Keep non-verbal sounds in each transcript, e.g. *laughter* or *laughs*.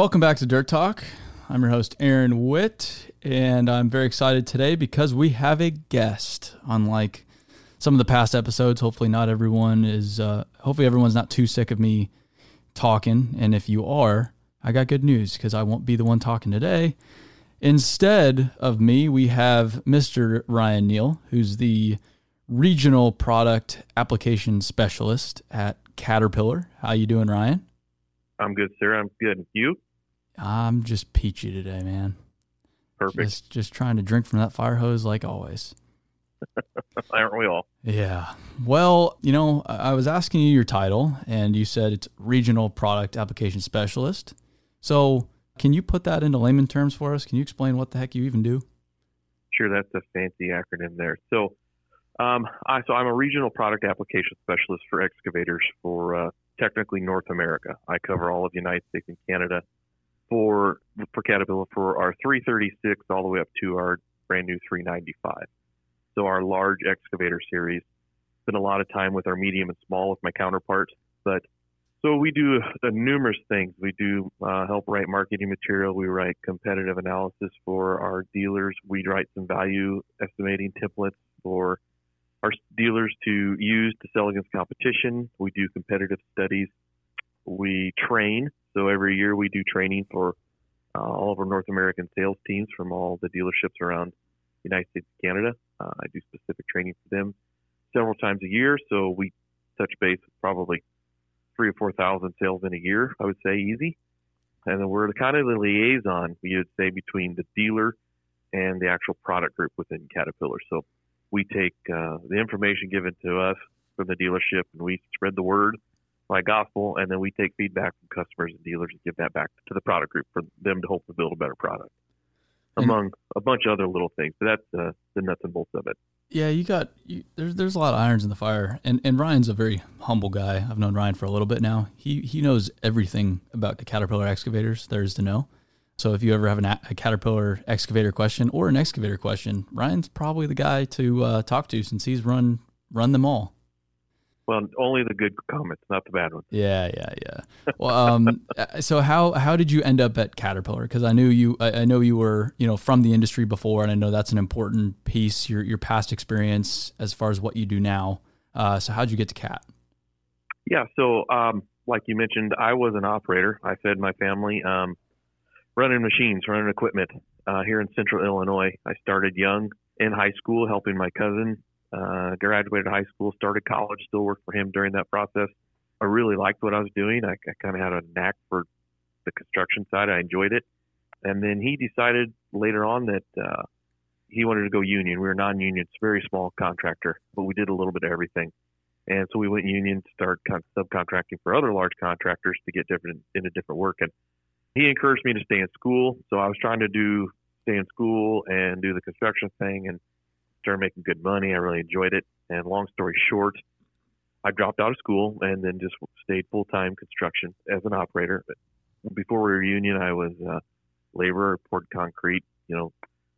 Welcome back to Dirt Talk. I'm your host, Aaron Witt, and I'm very excited today because we have a guest. Unlike some of the past episodes, hopefully, not everyone is, uh, hopefully, everyone's not too sick of me talking. And if you are, I got good news because I won't be the one talking today. Instead of me, we have Mr. Ryan Neal, who's the regional product application specialist at Caterpillar. How you doing, Ryan? I'm good, sir. I'm good. You? I'm just peachy today, man. Perfect. Just, just trying to drink from that fire hose like always. *laughs* Aren't we all? Yeah. Well, you know, I was asking you your title, and you said it's regional product application specialist. So, can you put that into layman terms for us? Can you explain what the heck you even do? Sure, that's a fancy acronym there. So, um, I, so I'm a regional product application specialist for excavators for uh, technically North America. I cover all of the United States and Canada for for Caterpillar for our 336 all the way up to our brand new 395. So our large excavator series. Spend a lot of time with our medium and small with my counterparts, but so we do uh, numerous things. We do uh, help write marketing material. We write competitive analysis for our dealers. We write some value estimating templates for our dealers to use to sell against competition. We do competitive studies. We train. So every year we do training for uh, all of our North American sales teams from all the dealerships around the United States and Canada. Uh, I do specific training for them several times a year. So we touch base with probably three or four thousand sales in a year. I would say easy. And then we're kind of the liaison, we would say, between the dealer and the actual product group within Caterpillar. So we take uh, the information given to us from the dealership and we spread the word by gospel, and then we take feedback from customers and dealers and give that back to the product group for them to hopefully build a better product, among a bunch of other little things. But that's uh, the nuts and bolts of it. Yeah, you got you, there's there's a lot of irons in the fire, and and Ryan's a very humble guy. I've known Ryan for a little bit now. He he knows everything about the Caterpillar excavators there is to know. So if you ever have an, a Caterpillar excavator question or an excavator question, Ryan's probably the guy to uh, talk to since he's run run them all. Well, only the good comments, not the bad ones. Yeah, yeah, yeah. Well, um, *laughs* so how how did you end up at Caterpillar? Because I knew you, I, I, know you were, you know, from the industry before, and I know that's an important piece your your past experience as far as what you do now. Uh, so how'd you get to Cat? Yeah, so um, like you mentioned, I was an operator. I fed my family, um, running machines, running equipment uh, here in Central Illinois. I started young in high school, helping my cousin uh, graduated high school, started college, still worked for him during that process. I really liked what I was doing. I, I kind of had a knack for the construction side. I enjoyed it. And then he decided later on that uh, he wanted to go union. We were non-union, it's a very small contractor, but we did a little bit of everything. And so we went union to start kind of subcontracting for other large contractors to get different into different work. And he encouraged me to stay in school. So I was trying to do stay in school and do the construction thing. And started making good money. I really enjoyed it. And long story short, I dropped out of school and then just stayed full time construction as an operator. Before we were union, I was a laborer, poured concrete. You know,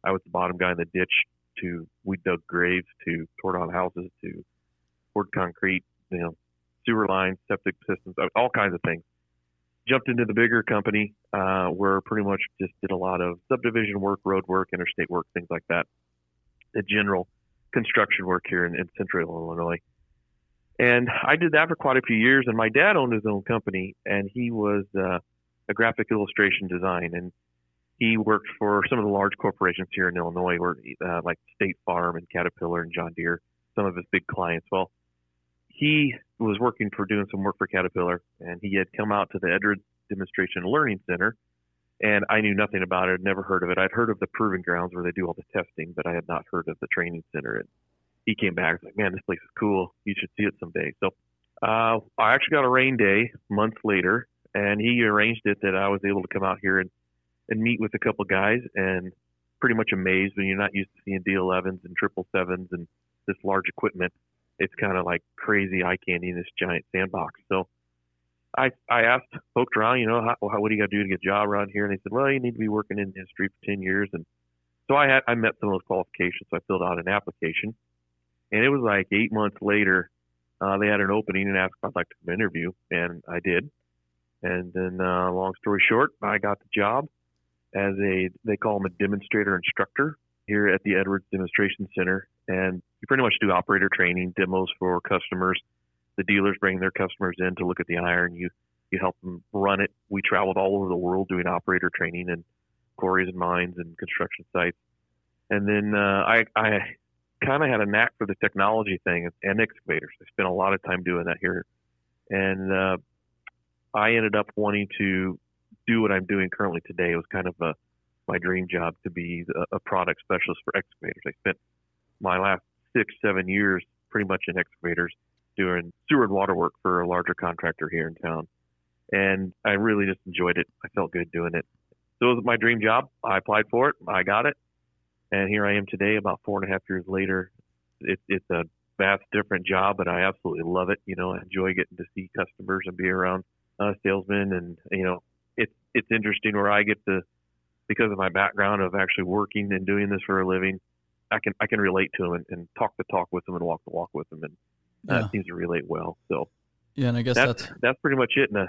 I was the bottom guy in the ditch. To we dug graves, to tore down houses, to poured concrete. You know, sewer lines, septic systems, all kinds of things. Jumped into the bigger company uh, where pretty much just did a lot of subdivision work, road work, interstate work, things like that the general construction work here in, in central Illinois. And I did that for quite a few years. And my dad owned his own company, and he was uh, a graphic illustration design. And he worked for some of the large corporations here in Illinois, where uh, like State Farm and Caterpillar and John Deere, some of his big clients. Well, he was working for doing some work for Caterpillar, and he had come out to the Edwards Demonstration Learning Center and I knew nothing about it. I'd never heard of it. I'd heard of the proving grounds where they do all the testing, but I had not heard of the training center. And he came back and was like, "Man, this place is cool. You should see it someday." So uh, I actually got a rain day months later, and he arranged it that I was able to come out here and and meet with a couple guys, and pretty much amazed when you're not used to seeing D11s and triple sevens and this large equipment. It's kind of like crazy eye candy in this giant sandbox. So I I asked, poked around, you know, how, how, what do you got to do to get a job around here? And they said, well, you need to be working in industry for ten years. And so I had I met some of those qualifications. So I filled out an application, and it was like eight months later, uh, they had an opening and asked if I'd like to come interview, and I did. And then, uh, long story short, I got the job as a they call them a demonstrator instructor here at the Edwards Demonstration Center, and you pretty much do operator training, demos for customers. The dealers bring their customers in to look at the iron. You you help them run it. We traveled all over the world doing operator training in quarries and mines and construction sites. And then uh, I I kind of had a knack for the technology thing and excavators. I spent a lot of time doing that here, and uh, I ended up wanting to do what I'm doing currently today. It was kind of a my dream job to be a, a product specialist for excavators. I spent my last six seven years pretty much in excavators doing sewer and water work for a larger contractor here in town, and I really just enjoyed it. I felt good doing it. So it was my dream job. I applied for it. I got it and here I am today, about four and a half years later. It, it's a vast different job, but I absolutely love it. You know, I enjoy getting to see customers and be around uh, salesmen, and you know, it's it's interesting where I get to because of my background of actually working and doing this for a living. I can I can relate to them and, and talk the talk with them and walk the walk with them, and that yeah. seems to relate well. So yeah, and I guess that's that's, that's pretty much it in a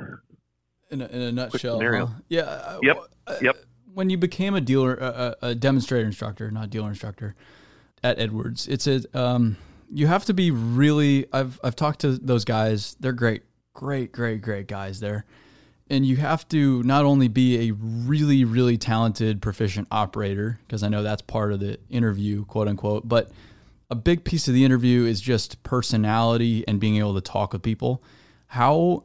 in a, in a nutshell. Huh? Yeah. Yep. Uh, yep when you became a dealer, a, a, demonstrator instructor, not dealer instructor, at Edwards, it's a um, you have to be really. I've I've talked to those guys. They're great, great, great, great guys there, and you have to not only be a really, really talented, proficient operator, because I know that's part of the interview, quote unquote, but a big piece of the interview is just personality and being able to talk with people. How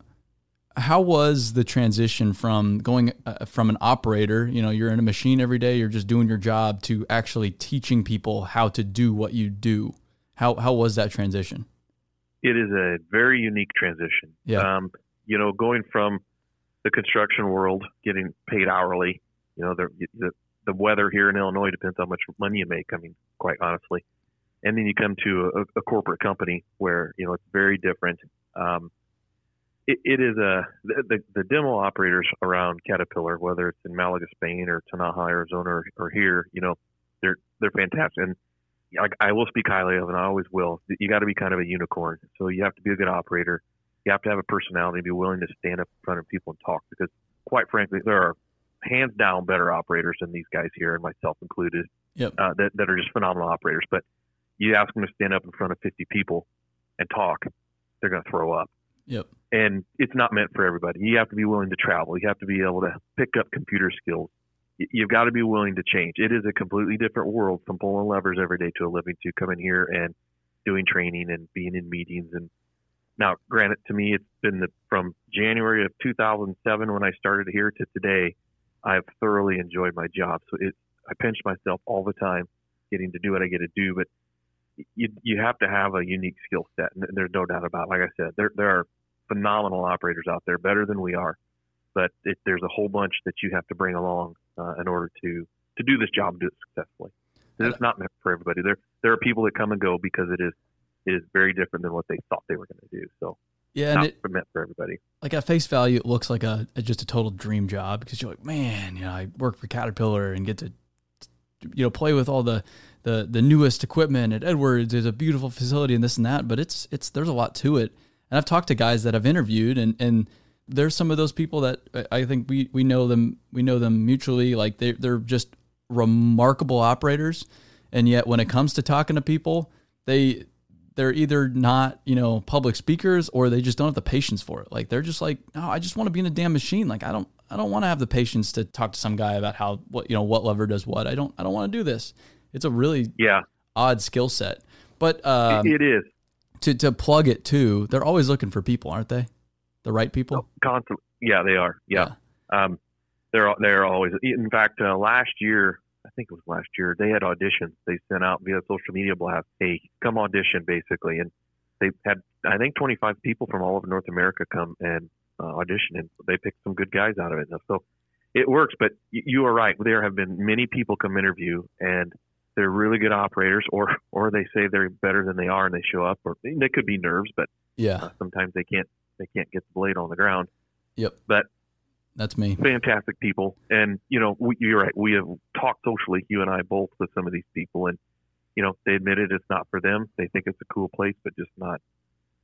how was the transition from going uh, from an operator you know you're in a machine every day you're just doing your job to actually teaching people how to do what you do how how was that transition it is a very unique transition yeah. Um, you know going from the construction world getting paid hourly you know the, the the weather here in Illinois depends on how much money you make I mean quite honestly and then you come to a, a corporate company where you know it's very different um, it, it is a the, the demo operators around Caterpillar, whether it's in Malaga, Spain, or Tinaja, Arizona, or, or here, you know, they're they're fantastic, and I, I will speak highly of, and I always will. You got to be kind of a unicorn, so you have to be a good operator. You have to have a personality, be willing to stand up in front of people and talk, because quite frankly, there are hands down better operators than these guys here, and myself included, yep. uh, that that are just phenomenal operators. But you ask them to stand up in front of 50 people and talk, they're going to throw up. Yep and it's not meant for everybody. You have to be willing to travel. You have to be able to pick up computer skills. You've got to be willing to change. It is a completely different world from pulling levers every day to a living to coming here and doing training and being in meetings. And now, granted, to me, it's been the, from January of 2007 when I started here to today. I've thoroughly enjoyed my job. So it, I pinch myself all the time, getting to do what I get to do. But you you have to have a unique skill set, and there's no doubt about. It. Like I said, there there are phenomenal operators out there, better than we are. But it, there's a whole bunch that you have to bring along uh, in order to to do this job and do it successfully. It's not meant for everybody. There there are people that come and go because it is it is very different than what they thought they were going to do. So yeah, and it, meant for everybody. Like at face value, it looks like a, a just a total dream job because you're like, man, you know, I work for Caterpillar and get to you know play with all the the the newest equipment at Edwards. There's a beautiful facility and this and that, but it's it's there's a lot to it. And I've talked to guys that I've interviewed, and and there's some of those people that I think we we know them we know them mutually. Like they they're just remarkable operators, and yet when it comes to talking to people, they they're either not you know public speakers or they just don't have the patience for it. Like they're just like, no, I just want to be in a damn machine. Like I don't I don't want to have the patience to talk to some guy about how what you know what lever does what. I don't I don't want to do this. It's a really yeah odd skill set. But um, it is to to plug it too. They're always looking for people, aren't they? The right people. Oh, constantly. Yeah, they are. Yeah. yeah. Um, they're they're always. In fact, uh, last year, I think it was last year, they had auditions. They sent out via social media blast, "Hey, come audition," basically, and they had I think 25 people from all over North America come and uh, audition, and they picked some good guys out of it. So it works. But you are right. There have been many people come interview, and they're really good operators, or or they say they're better than they are and they show up, or they could be nerves, but yeah, uh, sometimes they can't they can't get the blade on the ground. Yep, but that's me. Fantastic people, and you know we, you're right. We have talked socially, you and I both, with some of these people, and you know they admitted it's not for them. They think it's a cool place, but just not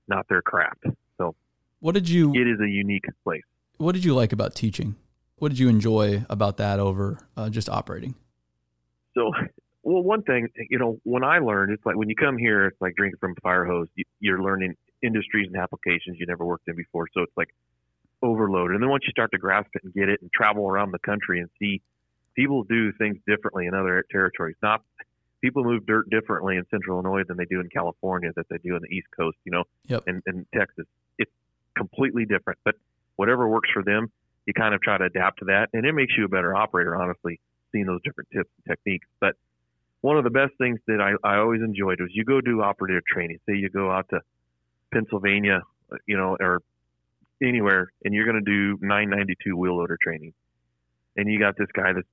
not their craft. So, what did you? It is a unique place. what did you like about teaching? What did you enjoy about that over uh, just operating? So, well, one thing, you know, when I learned, it's like when you come here, it's like drinking from a fire hose. You, are learning industries and applications you never worked in before. So it's like overloaded. And then once you start to grasp it and get it and travel around the country and see people do things differently in other territories, not people move dirt differently in central Illinois than they do in California, that they do in the East Coast, you know, yep. and, and Texas. It's completely different. But whatever works for them, you kind of try to adapt to that. And it makes you a better operator, honestly, seeing those different tips and techniques. But one of the best things that I, I always enjoyed was you go do operator training. Say you go out to Pennsylvania, uh, you know, or anywhere, and you're going to do 992 wheel loader training. And you got this guy that's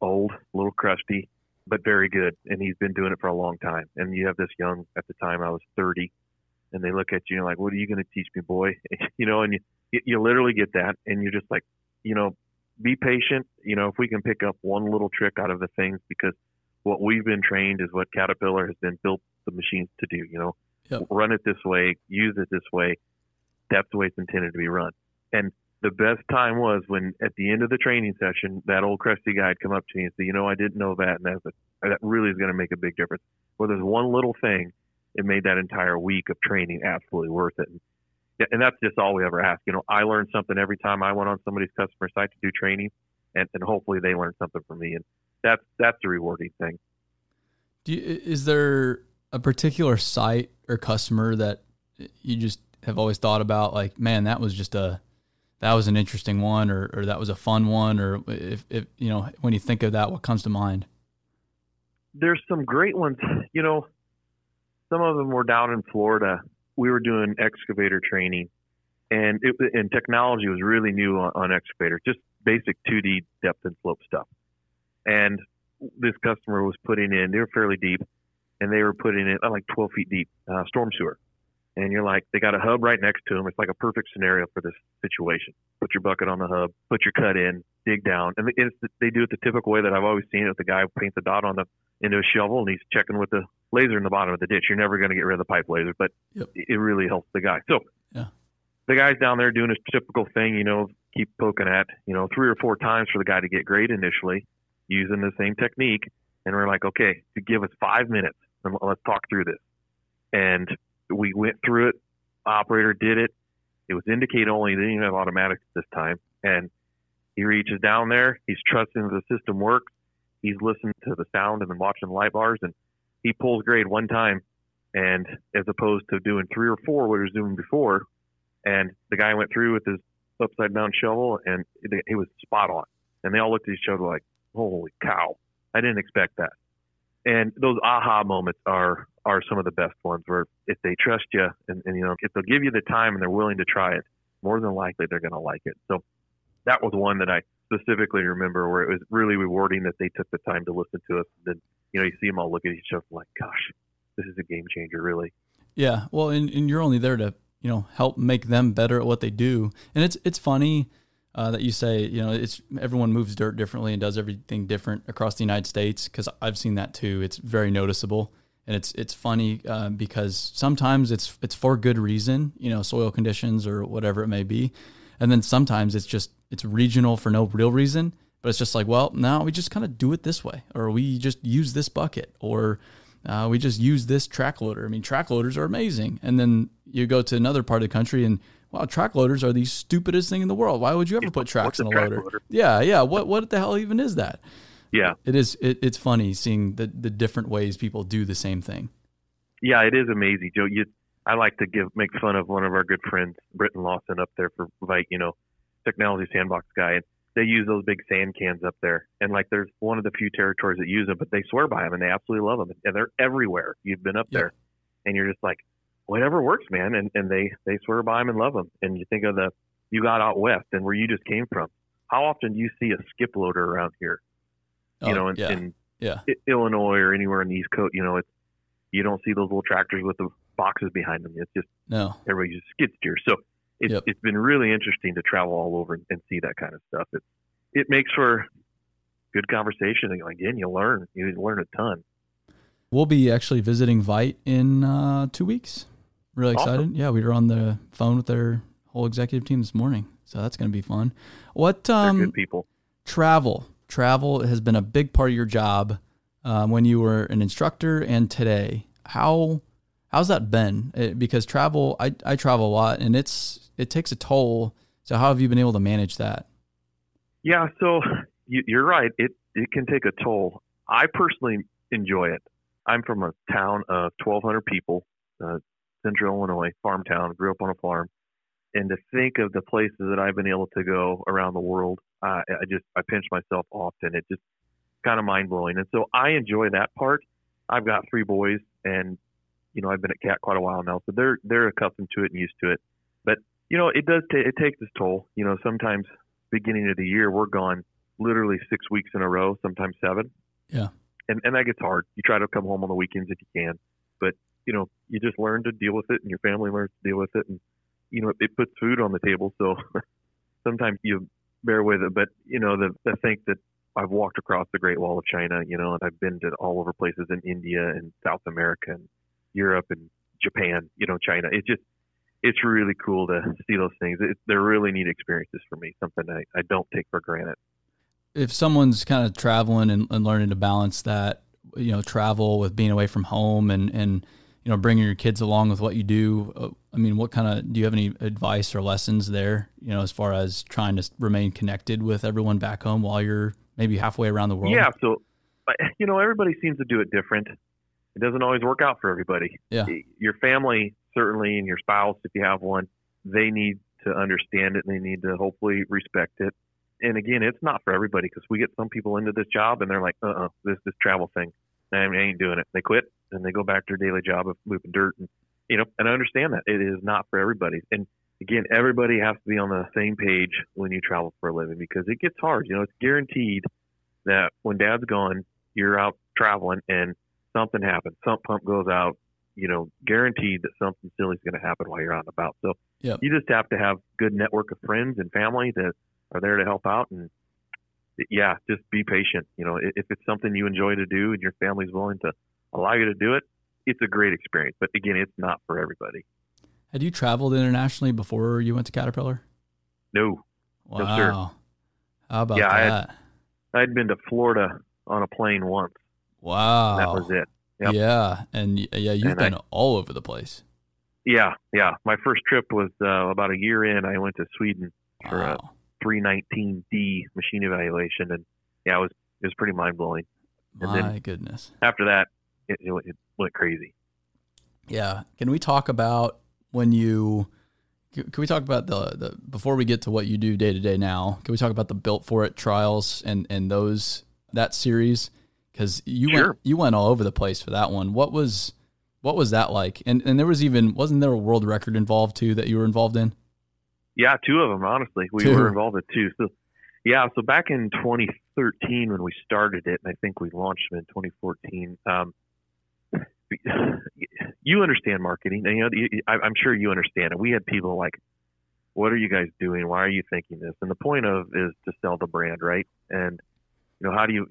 old, a little crusty, but very good, and he's been doing it for a long time. And you have this young at the time I was 30, and they look at you and like, "What are you going to teach me, boy?" *laughs* you know, and you you literally get that, and you're just like, you know, be patient. You know, if we can pick up one little trick out of the things, because what we've been trained is what Caterpillar has been built the machines to do. You know, yep. run it this way, use it this way. That's the way it's intended to be run. And the best time was when at the end of the training session, that old crusty guy'd come up to me and say, "You know, I didn't know that, and that's a, that really is going to make a big difference." Well, there's one little thing, it made that entire week of training absolutely worth it. And, and that's just all we ever ask. You know, I learned something every time I went on somebody's customer site to do training, and, and hopefully they learned something from me. And that's that's the rewarding thing. Do you, is there a particular site or customer that you just have always thought about? Like, man, that was just a that was an interesting one, or or that was a fun one, or if if you know when you think of that, what comes to mind? There's some great ones. You know, some of them were down in Florida. We were doing excavator training, and it and technology was really new on, on excavators, just basic 2D depth and slope stuff. And this customer was putting in, they were fairly deep, and they were putting in uh, like 12 feet deep uh, storm sewer. And you're like, they got a hub right next to them. It's like a perfect scenario for this situation. Put your bucket on the hub, put your cut in, dig down, and they do it the typical way that I've always seen it. The guy paints a dot on the into a shovel and he's checking with the laser in the bottom of the ditch. You're never going to get rid of the pipe laser, but yep. it really helps the guy. So yeah. the guy's down there doing his typical thing, you know, keep poking at, you know, three or four times for the guy to get great initially using the same technique. And we're like, okay, to give us five minutes and let's talk through this. And we went through it. Operator did it. It was indicate only. They didn't even have automatics this time. And he reaches down there. He's trusting the system works. He's listening to the sound and then watching the light bars. And he pulls grade one time. And as opposed to doing three or four, what he was doing before. And the guy went through with his upside down shovel and it, it was spot on. And they all looked at each other like, holy cow, I didn't expect that. And those aha moments are are some of the best ones where if they trust you and, and you know if they'll give you the time and they're willing to try it, more than likely they're going to like it. So that was one that I specifically remember where it was really rewarding that they took the time to listen to us. And then you know you see them all look at each other like, gosh, this is a game changer, really. Yeah, well, and, and you're only there to you know help make them better at what they do, and it's it's funny uh, that you say, you know, it's everyone moves dirt differently and does everything different across the United States because I've seen that too. It's very noticeable, and it's it's funny uh, because sometimes it's it's for good reason, you know, soil conditions or whatever it may be, and then sometimes it's just it's regional for no real reason. But it's just like, well, now we just kind of do it this way, or we just use this bucket, or uh, we just use this track loader. I mean, track loaders are amazing, and then you go to another part of the country and wow, track loaders are the stupidest thing in the world. Why would you ever put tracks in a loader? Loader? Yeah, yeah. What what the hell even is that? Yeah, it is. It, it's funny seeing the the different ways people do the same thing. Yeah, it is amazing, Joe. You, I like to give make fun of one of our good friends, Britton Lawson, up there for like you know, technology sandbox guy, and they use those big sand cans up there, and like there's one of the few territories that use them, but they swear by them and they absolutely love them, and they're everywhere. You've been up yep. there, and you're just like, whatever works, man. And and they they swear by them and love them. And you think of the you got out west and where you just came from. How often do you see a skip loader around here? You oh, know, in, yeah. in yeah. Illinois or anywhere on the East Coast, you know, it's you don't see those little tractors with the boxes behind them. It's just no everybody just skid steer. So it's yep. it's been really interesting to travel all over and, see that kind of stuff. It it makes for good conversation. And again, you learn you learn a ton. We'll be actually visiting Veit in uh, two weeks. Really excited. Awesome. Yeah, we were on the phone with their whole executive team this morning. So that's going to be fun. What They're um good people. travel? Travel has been a big part of your job um, when you were an instructor and today. How how's that been? It- because travel, I I travel a lot and it's it takes a toll. So how have you been able to manage that? Yeah, so you, you're right. It it can take a toll. I personally enjoy it. I'm from a town of 1,200 people, uh, Central Illinois, farm town. Grew up on a farm, and to think of the places that I've been able to go around the world, uh, I just I pinch myself often. It just kind of mind blowing, and so I enjoy that part. I've got three boys, and you know I've been at CAT quite a while now, so they're they're accustomed to it and used to it. But you know it does ta it takes its toll. You know sometimes beginning of the year we're gone literally six weeks in a row, sometimes seven. Yeah. And and that gets hard. You try to come home on the weekends if you can, but you know you just learn to deal with it, and your family learns to deal with it, and you know it puts food on the table. So *laughs* sometimes you bear with it, but you know the the think that I've walked across the Great Wall of China, you know, and I've been to all over places in India and South America and Europe and Japan, you know, China. It's just it's really cool to see those things. It, they're really neat experiences for me. Something I, I don't take for granted. if someone's kind of traveling and, and learning to balance that, you know, travel with being away from home and, and, you know, bringing your kids along with what you do, uh, I mean, what kind of, do you have any advice or lessons there, you know, as far as trying to remain connected with everyone back home while you're maybe halfway around the world? Yeah, so *laughs* you know, everybody seems to do it different. It doesn't always work out for everybody. Yeah. Your family certainly, and your spouse, if you have one, they need to understand it. and They need to hopefully respect it. And again, it's not for everybody because we get some people into this job and they're like, uh, uh this this travel thing, I ain't doing it. They quit and they go back to their daily job of moving dirt, and you know, and I understand that it is not for everybody. And again, everybody has to be on the same page when you travel for a living because it gets hard. You know, it's guaranteed that when dad's gone, you're out traveling and something happens. Sump pump goes out. You know, guaranteed that something silly is going to happen while you're out and about. So Yep. you just have to have good network of friends and family that are there to help out. And yeah, just be patient. You know, if it's something you enjoy to do and your family's willing to allow you to do it, it's a great experience. But again, it's not for everybody. Had you traveled internationally before you went to Caterpillar? No, Wow. No, sir. How about Yeah, I had- I'd been to Florida on a plane once. wow. That was it. Yep. Yeah. And yeah, you've And I- been all over the place. Yeah, yeah. My first trip was uh, about a year in. I went to Sweden for a Wow. 319D machine evaluation, and yeah, it was it was pretty mind blowing. and My then- goodness. After that, it, it, it went crazy. Yeah. Can we talk about when you can we talk about the, the before we get to what you do day to day now? Can we talk about the built for it trials and and those that series cuz you Sure. went you went all over the place for that one. What was what was that like? And and there was even wasn't there a world record involved too that you were involved in? Yeah, two of them. Honestly, we Two. were involved in two. So, yeah, so back in 2013 when we started it, and I think we launched them in 2014. Um, you understand marketing, and you know, you- I- I'm sure you understand it. We had people like, "What are you guys doing? Why are you thinking this?" And the point of is to sell the brand, right? And you know, how do you?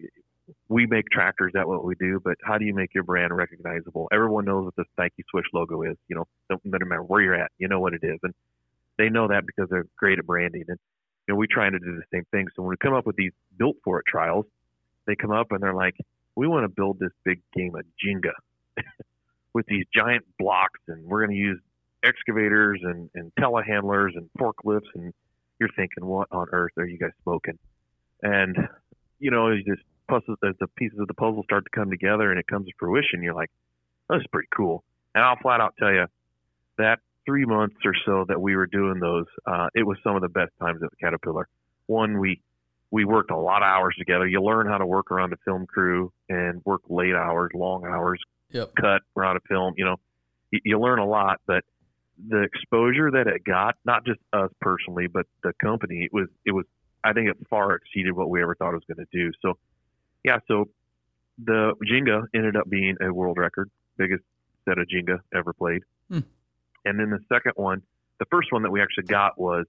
We make tractors. That's what we do. But how do you make your brand recognizable? Everyone knows what the Nike Swoosh logo is. You know, no no matter where you're at, you know what it is, and they know that because they're great at branding. And you know, we trying to do the same thing. So when we come up with these built for it trials, they come up and they're like, we want to build this big game of Jenga *laughs* with these giant blocks, and we're going to use excavators and, and telehandlers and forklifts. And you're thinking, what on earth are you guys smoking? And you know, as just puzzles, as the pieces of the puzzle start to come together and it comes to fruition, you're like, this is pretty cool. And I'll flat out tell you that three months or so that we were doing those, uh, it was some of the best times at Caterpillar. One, we we worked a lot of hours together. You learn how to work around a film crew and work late hours, long hours, Yep. cut around a film. You know, you, you learn a lot, but the exposure that it got, not just us personally, but the company, it was it was. I think it far exceeded what we ever thought it was going to do. So, yeah. So the Jenga ended up being a world record, biggest set of Jenga ever played. Hmm. And then the second one, the first one that we actually got was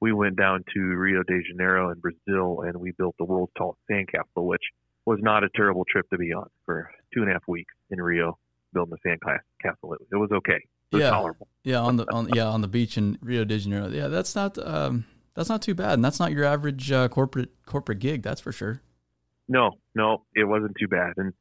we went down to Rio de Janeiro in Brazil and we built the world's tallest sandcastle, which was not a terrible trip to be on for two and a half weeks in Rio building the sandcastle. It, it was okay. It was Yeah. tolerable. Yeah, on the *laughs* on yeah on the beach in Rio de Janeiro. Yeah, that's not um That's not too bad, and that's not your average uh, corporate corporate gig. That's for sure. No, no, it wasn't too bad. And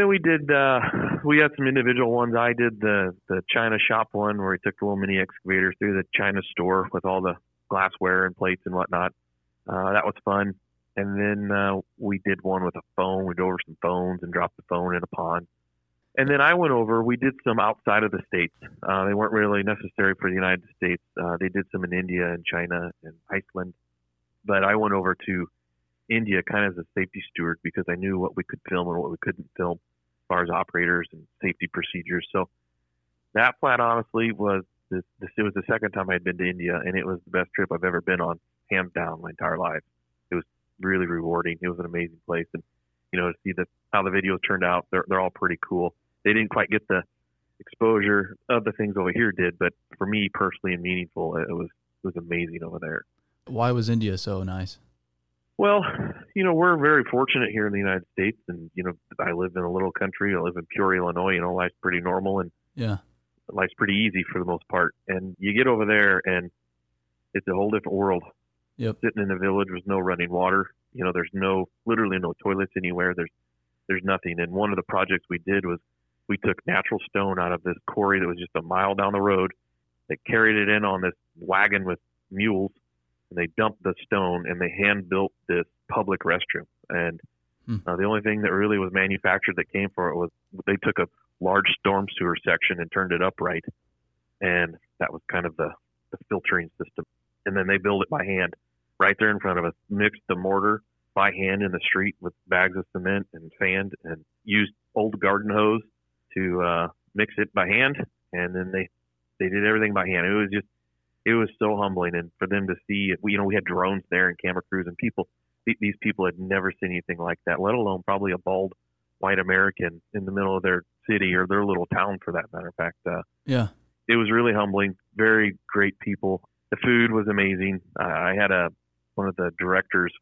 then we did. Uh, we had some individual ones. I did the the China shop one where we took the little mini excavator through the China store with all the glassware and plates and whatnot. Uh, that was fun. And then uh, we did one with a phone. We drove over some phones and dropped the phone in a pond. And then I went over. We did some outside of the states. Uh, they weren't really necessary for the United States. Uh, they did some in India and China and Iceland. But I went over to India kind of as a safety steward because I knew what we could film and what we couldn't film far as operators and safety procedures. So that plant honestly was this, this it was the second time I'd been to India and it was the best trip I've ever been on, hands down, my entire life. It was really rewarding. It was an amazing place and you know, to see the how the videos turned out, they're they're all pretty cool. They didn't quite get the exposure of the things over here did, but for me personally and meaningful, it was it was amazing over there. Why was India so nice? Well, you know, we're very fortunate here in the United States, and you know, I live in a little country. I live in Peoria, Illinois. You know, life's pretty normal, and yeah, life's pretty easy for the most part. And you get over there, and it's a whole different world. Yep. Sitting in a village with no running water. You know, there's no, literally no toilets anywhere. There's, there's nothing. And one of the projects we did was we took natural stone out of this quarry that was just a mile down the road. They carried it in on this wagon with mules and they dumped the stone and they hand built this public restroom. And Hmm. uh, the only thing that really was manufactured that came for it was they took a large storm sewer section and turned it upright, and that was kind of the, the filtering system. And then they built it by hand, right there in front of us. Mixed the mortar by hand in the street with bags of cement and sand, and used old garden hose to uh, mix it by hand. And then they they did everything by hand. It was just it was so humbling, and for them to see, we, you know, we had drones there and camera crews, and people, these people had never seen anything like that, let alone probably a bald white American in the middle of their city or their little town, for that matter of fact. Uh, Yeah. it was really humbling. Very great people. The food was amazing. Uh, I had a one of the directors.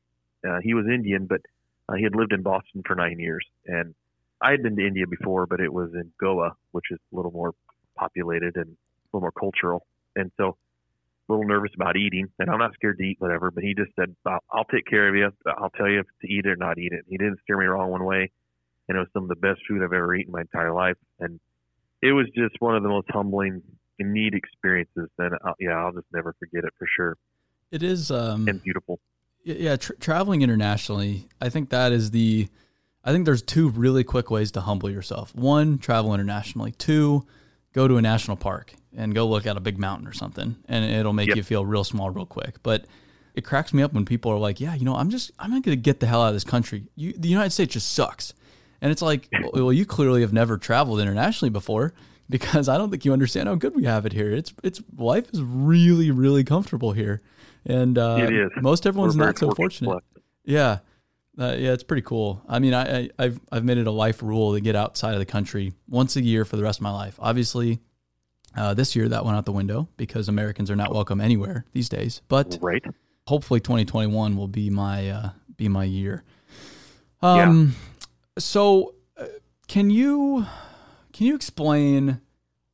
Uh, he was Indian, but uh, he had lived in Boston for nine years, and I had been to India before, but it was in Goa, which is a little more populated and a little more cultural. And so a little nervous about eating, and I'm not scared to eat whatever. But he just said, "I'll, I'll take care of you. I'll tell you if to eat it or not eat it." He didn't steer me wrong one way, and it was some of the best food I've ever eaten in my entire life. And it was just one of the most humbling and neat experiences. And uh, yeah, I'll just never forget it for sure. It is. Um, And beautiful. Yeah tra- traveling internationally i think that is the i think there's two really quick ways to humble yourself one travel internationally two go to a national park and go look at a big mountain or something and it'll make Yep. you feel real small real quick. But it cracks me up when people are like yeah you know i'm just i'm not going to get the hell out of this country. You, the united states just sucks. And it's like well you clearly have never traveled internationally before because i don't think you understand how good we have it here. It's it's life is really really comfortable here. And uh, It is. most everyone's We're not so fortunate. Yeah, uh, yeah, it's pretty cool. I mean, I, I I've I've made it a life rule to get outside of the country once a year for the rest of my life. Obviously, uh, this year that went out the window because Americans are not welcome anywhere these days. But Right. hopefully, 2021 will be my uh, be my year. Um, so uh, can you can you explain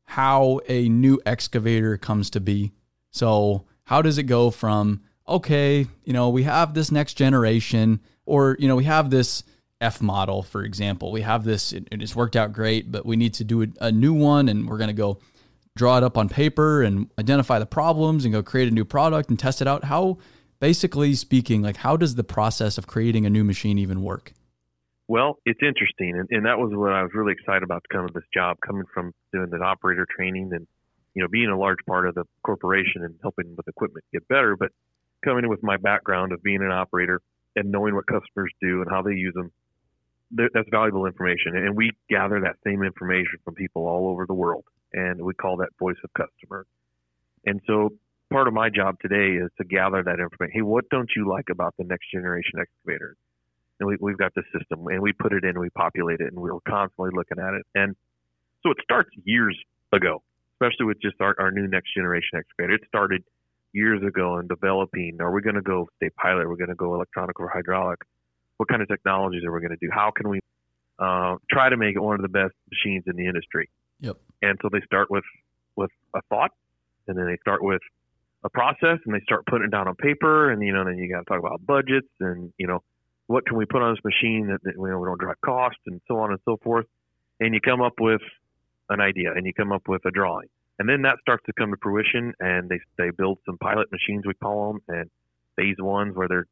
how a new excavator comes to be? So how does it go from okay, you know, we have this next generation, or you know, we have this F model, for example, we have this, it, it's worked out great, but we need to do a, a new one, and we're going to go draw it up on paper and identify the problems and go create a new product and test it out. How, basically speaking, like how does the process of creating a new machine even work? Well, it's interesting, and, and that was what I was really excited about to come to this job, coming from doing the operator training and you know being a large part of the corporation and helping with equipment get better, but coming in with my background of being an operator and knowing what customers do and how they use them, that's valuable information, and we gather that same information from people all over the world, and we call that voice of customer. And so part of my job today is to gather that information. Hey, what don't you like about the next generation excavator? and we, we've got the system and we put it in, we populate it, and we we're constantly looking at it. And so it starts years ago, especially with just our, our new next generation excavator. It started years ago in developing. Are we going to go state pilot? we're we going to go electronic or hydraulic? What kind of technologies are we going to do? How can we uh, try to make it one of the best machines in the industry? Yep. And so they start with with a thought, and then they start with a process and they start putting it down on paper and you know then you got to talk about budgets and you know what can we put on this machine that, that you know we don't drive cost and so on and so forth and you come up with an idea and you come up with a drawing and then that starts to come to fruition and they they build some pilot machines we call them and phase ones where they're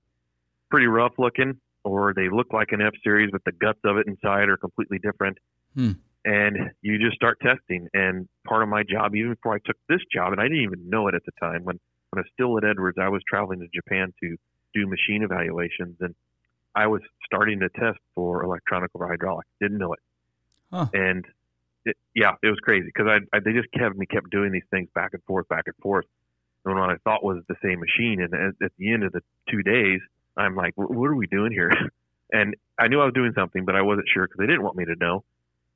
pretty rough looking or they look like an F series but the guts of it inside are completely different Hmm. and you just start testing and part of my job even before I took this job and I didn't even know it at the time when when I was still at Edwards I was traveling to Japan to do machine evaluations and I was starting to test for electronic over hydraulic didn't know it Huh. and it, yeah it was crazy because I, I they just kept me kept doing these things back and forth back and forth and what I thought was the same machine and at, at the end of the two days I'm like what are we doing here *laughs* and I knew I was doing something but I wasn't sure because they didn't want me to know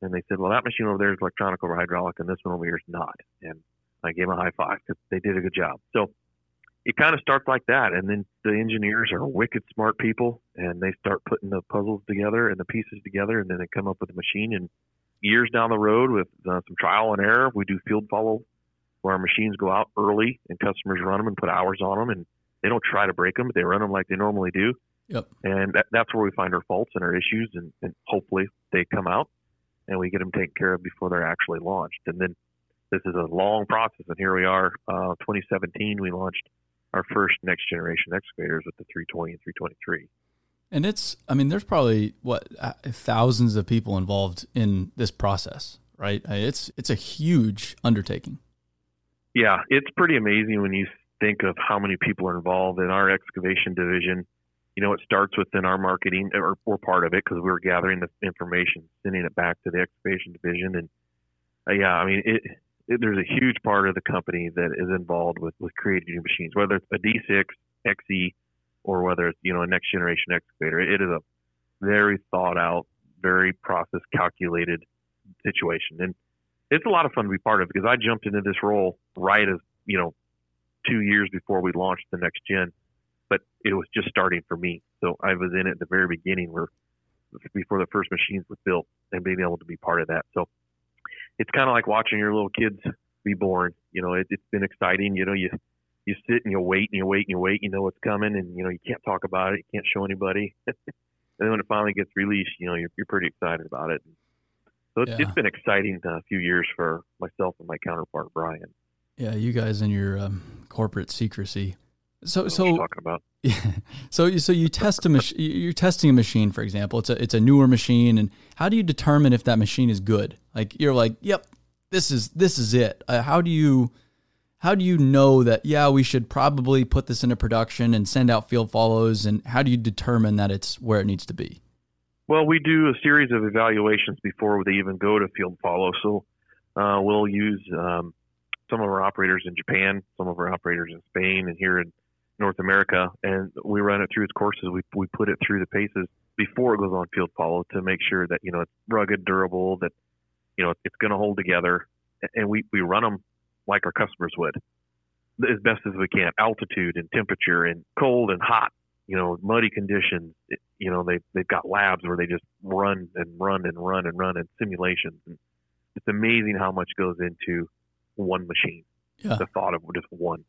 and they said, well, that machine over there is electronic over hydraulic, and this one over here is not. And I gave them a high five because they did a good job. So it kind of starts like that. And then the engineers are wicked smart people, and they start putting the puzzles together and the pieces together, and then they come up with a machine. And years down the road, with uh, some trial and error, we do field follow where our machines go out early and customers run them and put hours on them, and they don't try to break them, but they run them like they normally do Yep. and that, that's where we find our faults and our issues, and, and hopefully they come out and we get them taken care of before they're actually launched. And then this is a long process, and here we are. Uh, 2017, we launched our first next generation excavators with the 320 and 323. And it's, I mean, there's probably what uh, thousands of people involved in this process, right? It's it's a huge undertaking. Yeah, it's pretty amazing when you think of how many people are involved in our excavation division. You know, it starts within our marketing, or we're part of it because we were gathering the information, sending it back to the excavation division, and uh, yeah, I mean, it, it. There's a huge part of the company that is involved with with creating new machines, whether it's a D6, XE, or whether it's you know a next generation excavator. It is a very thought out, very process calculated situation, and it's a lot of fun to be part of because I jumped into this role right as you know two years before we launched the next gen, but it was just starting for me. So I was in it at the very beginning where before the first machines were built and being able to be part of that. So it's kind of like watching your little kids be born. You know, it, it's been exciting. You know, you you sit and you wait and you wait and you wait. You know what's coming, and you know you can't talk about it. You can't show anybody. *laughs* and then when it finally gets released, you know you're, you're pretty excited about it. So it's, Yeah. it's been exciting a few years for myself and my counterpart Brian. Yeah, you guys and your um, corporate secrecy. So That's what we're so talking about. *laughs* Yeah. So you- so you test a machine. You're testing a machine, for example. It's a it's a newer machine, and how do you determine if that machine is good? Like you're like, yep, this is this is it. Uh, how do you how do you know that? Yeah, we should probably put this into production and send out field follows. And how do you determine that it's where it needs to be? Well, we do a series of evaluations before they even go to field follow. So uh, we'll use um, some of our operators in Japan, some of our operators in Spain, and here in North America, and we run it through its courses. We we put it through the paces before it goes on field follow to make sure that you know it's rugged, durable, that you know it's going to hold together, and we we run them like our customers would, as best as we can. Altitude and temperature and cold and hot you know, muddy conditions. It, you know, they they've got labs where they just run and run and run and run and simulations. And it's amazing how much goes into one machine. Yeah. The thought of just one.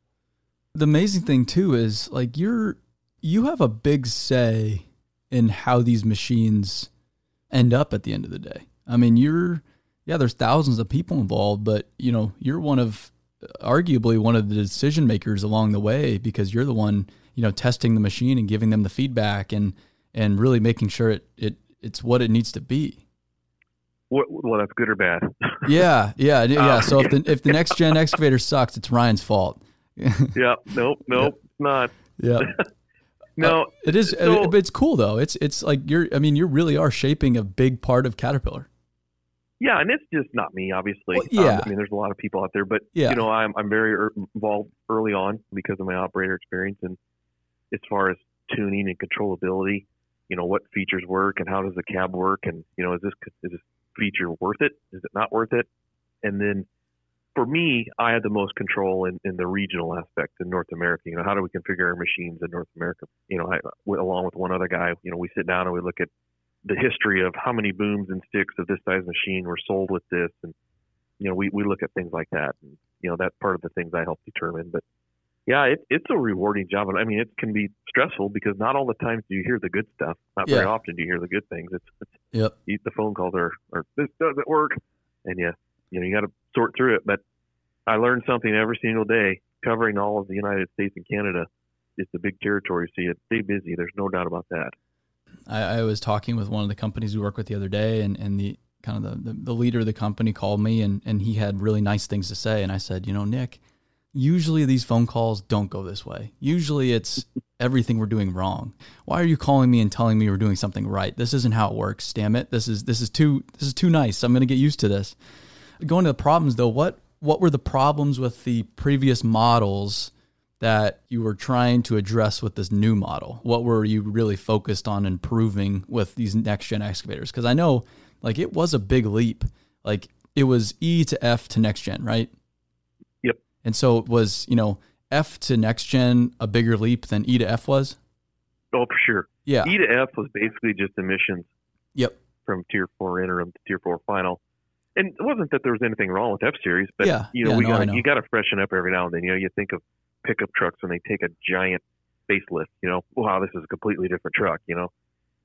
the amazing thing too is like you're you have a big say in how these machines end up at the end of the day. I mean, you're yeah, there's thousands of people involved, but you know, you're one of arguably one of the decision makers along the way because you're the one, you know, testing the machine and giving them the feedback and and really making sure it it it's what it needs to be. Well, that's good or bad. *laughs* Yeah, yeah, yeah. Uh, So if the if the next gen excavator sucks, it's Ryan's fault. *laughs* yeah. Nope. Nope. Not. Yeah. *laughs* No. It is, So- uh, but it's cool though. It's it's like you're. I mean, you really are shaping a big part of Caterpillar. Yeah, and it's just not me, obviously. Well, yeah. Um, I mean, there's a lot of people out there, but Yeah. you know, I'm I'm very er- involved early on because of my operator experience, and as far as tuning and controllability, you know, what features work and how does the cab work, and you know, is this is this feature worth it? Is it not worth it? And then for me, I had the most control in, in the regional aspect in North America. You know, how do we configure our machines in North America? You know, I, along with one other guy, you know, we sit down and we look at the history of how many booms and sticks of this size machine were sold with this, and you know, we, we look at things like that, and you know, that's part of the things I help determine. But Yeah, it, it's a rewarding job. And I mean, it can be stressful because not all the times do you hear the good stuff. Not very often do you hear the good things. It's, it's Yep. you- the phone calls are, are this doesn't work, and you you know you got to sort through it. But I learned something every single day. Covering all of the United States and Canada, it's a big territory, so you stay busy. There's no doubt about that. I, I was talking with one of the companies we work with the other day, and, and the kind of the, the, the leader of the company called me, and, and he had really nice things to say. And I said, you know, Nick, usually these phone calls don't go this way. Usually it's *laughs* everything we're doing wrong. Why are you calling me and telling me we're doing something right? This isn't how it works. Damn it. This is this is too this is too nice. I'm going to get used to this. Going to the problems though, what what were the problems with the previous models that you were trying to address with this new model? What were you really focused on improving with these next gen excavators? Because I know like it was a big leap. Like it was E to F to next gen, right? Yep. And so it was, you know, F to next gen a bigger leap than E to F was? Oh, for sure. Yeah. E to F was basically just emissions Yep. from Tier Four interim to Tier Four final. And it wasn't that there was anything wrong with F Series, but Yeah, you know yeah, we no, got you got to freshen up every now and then. You know, you think of pickup trucks when they take a giant facelift. You know, wow, this is a completely different truck. You know,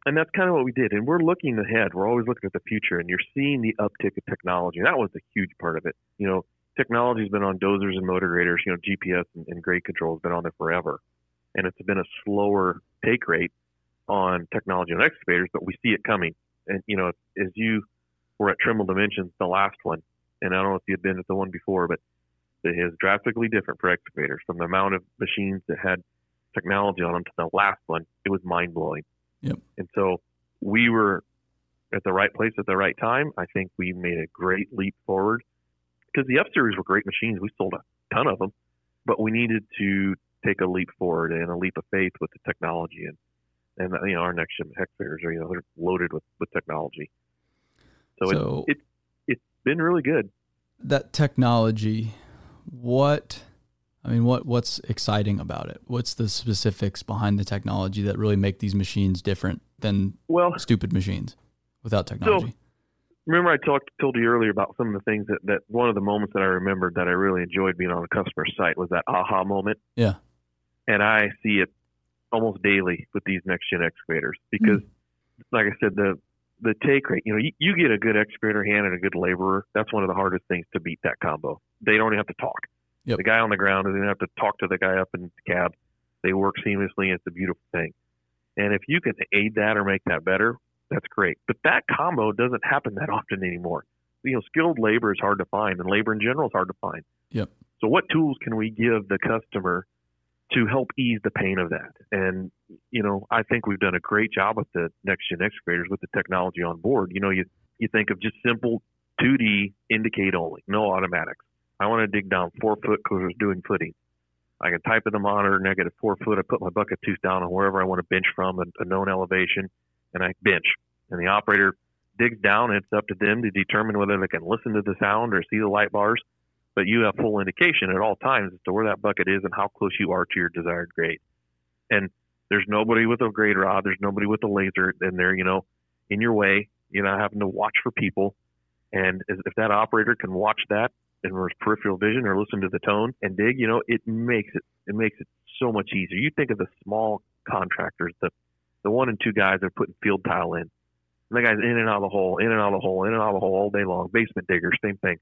and that's kind of what we did. And we're looking ahead. We're always looking at the future, and you're seeing the uptick of technology. And that was a huge part of it. You know, technology's been on dozers and motor graders. You know, GPS and, and grade control has been on there forever, and it's been a slower take rate on technology on excavators, but we see it coming. And you know, as you were at Trimble Dimensions, the last one, and I don't know if you'd been at the one before, but it is drastically different for excavators. From the amount of machines that had technology on them to the last one, it was mind blowing. Yep. And so we were at the right place at the right time. I think we made a great leap forward because the F series were great machines. We sold a ton of them, but we needed to take a leap forward and a leap of faith with the technology and and you know our next gen excavators are you know they're loaded with with technology. So, So- it, it it's been really good. That technology, what I mean, what what's exciting about it? What's the specifics behind the technology that really make these machines different than Well, stupid machines without technology? remember I talked told you earlier about some of the things that that one of the moments that I remembered that I really enjoyed being on a customer site was that aha moment. Yeah. And I see it almost daily with these next gen excavators because, hmm. like I said, the the take rate. You know, you, you get a good excavator hand and a good laborer. That's one of the hardest things to beat that combo. They don't even have to talk. Yep. The guy on the ground doesn't have to talk to the guy up in the cab. They work seamlessly. It's a beautiful thing. And if you can aid that or make that better, that's great. But that combo doesn't happen that often anymore. You know, skilled labor is hard to find, and labor in general is hard to find. Yep. So, what tools can we give the customer to help ease the pain of that? And you know, I think we've done a great job with the next gen excavators with the technology on board. You know, you you think of just simple 2D indicate only, no automatics. I want to dig down four foot because I was doing footing. I can type in the monitor negative four foot. I put my bucket tooth down on wherever I want to bench from, a, a known elevation, and I bench. And the operator digs down, it's up to them to determine whether they can listen to the sound or see the light bars. But you have full indication at all times as to where that bucket is and how close you are to your desired grade. And there's nobody with a grade rod, there's nobody with a laser in there, you know, in your way. You're not having to watch for people. And if that operator can watch that in peripheral vision or listen to the tone and dig, you know, it makes it it makes it so much easier. You think of the small contractors, the the one and two guys that are putting field tile in. And the guys in and out of the hole, in and out of the hole, in and out of the hole all day long. Basement diggers, same thing.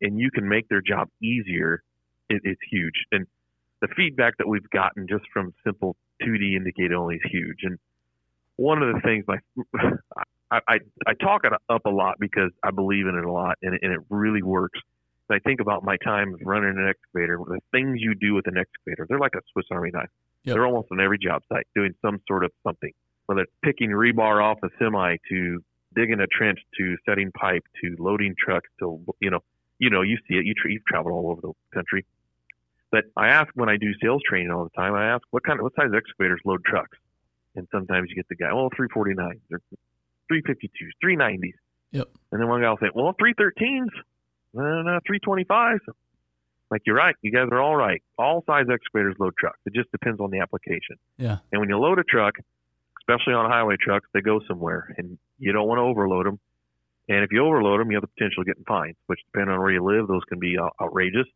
And you can make their job easier. It, it's huge. And the feedback that we've gotten just from simple 2D indicate only is huge. And one of the things my I, I, I talk it up a lot because I believe in it a lot and, it- and it really works. When I think about my time running an excavator, the things you do with an excavator, they're like a Swiss Army knife. Yep. They're almost on every job site doing some sort of something, whether it's picking rebar off a semi to digging a trench to setting pipe to loading trucks to you know you know you see it you tra- you've traveled all over the country. But I ask when I do sales training all the time. I ask what kind of what size excavators load trucks, and sometimes you get the guy well, 349s or 352s 390s. Yep. And then one guy will say well 313s, uh, no 325s. Like you're right, you guys are all right. All size excavators load trucks. It just depends on the application. Yeah. And when you load a truck, especially on highway trucks, they go somewhere, and you don't want to overload them. And if you overload them, you have the potential of getting fines, which depending on where you live, those can be uh, outrageous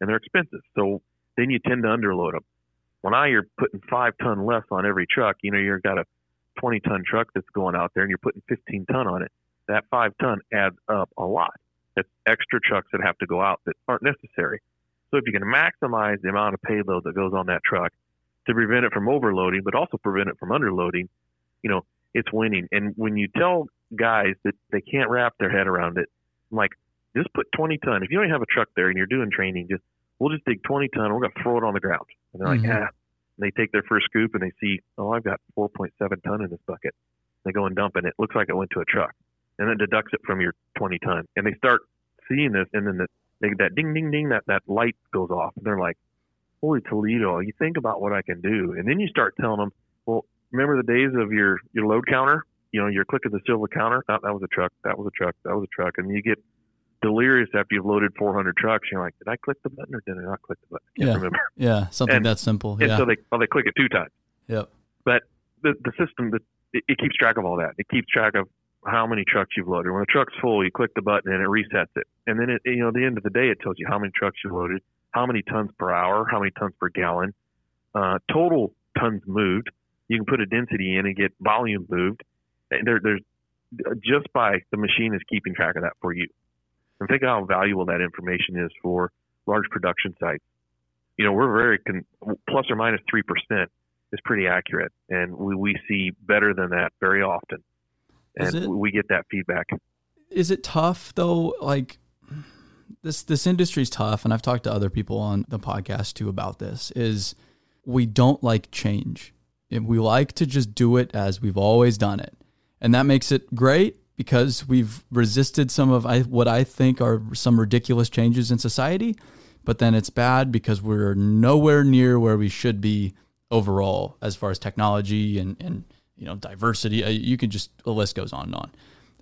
and they're expensive. So then you tend to underload them. Well, now you're putting five ton less on every truck. You know, you've got a 20 ton truck that's going out there and you're putting 15 ton on it. That five ton adds up a lot. That's extra trucks that have to go out that aren't necessary. So if you can maximize the amount of payload that goes on that truck to prevent it from overloading, but also prevent it from underloading, you know, it's winning. And when you tell guys that they can't wrap their head around it, I'm like, just put 20 ton. If you don't have a truck there and you're doing training, just we'll just dig 20 ton. We're going to throw it on the ground. And they're mm-hmm. like, ah. And they take their first scoop and they see, oh, I've got 4.7 ton in this bucket. They go and dump it. It looks like it went to a truck, and then deducts it from your 20 ton. And they start seeing this, and then the, they, that ding, ding, ding, that that light goes off, and they're like, holy Toledo! You think about what I can do, and then you start telling them, well, remember the days of your your load counter? You know, you're clicking the silver counter. That, that was a truck. That was a truck. That was a truck, and you get delirious after you've loaded 400 trucks. You're like, did I click the button or did I not click the button? I can't yeah. remember. Yeah, something and, that simple. Yeah. And so they well, they click it two times. Yep. But the the system that it, it, keeps track of all that. It keeps track of how many trucks you've loaded. When the truck's full, you click the button and it resets it. And then it, you know, at the end of the day, it tells you how many trucks you loaded, how many tons per hour, how many tons per gallon, uh, total tons moved. You can put a density in and get volume moved. There, there's just by the machine is keeping track of that for you. And think how valuable that information is for large production sites. You know, we're very con- plus or minus three percent is pretty accurate, and we, we see better than that very often, and it, we get that feedback. Is it tough though? Like this this industry's tough, and I've talked to other people on the podcast too about this. Is we don't like change, and we like to just do it as we've always done it, and that makes it great because we've resisted some of what I think are some ridiculous changes in society. But then it's bad because we're nowhere near where we should be overall as far as technology and, and you know diversity. Uh, you can just the list goes on and on.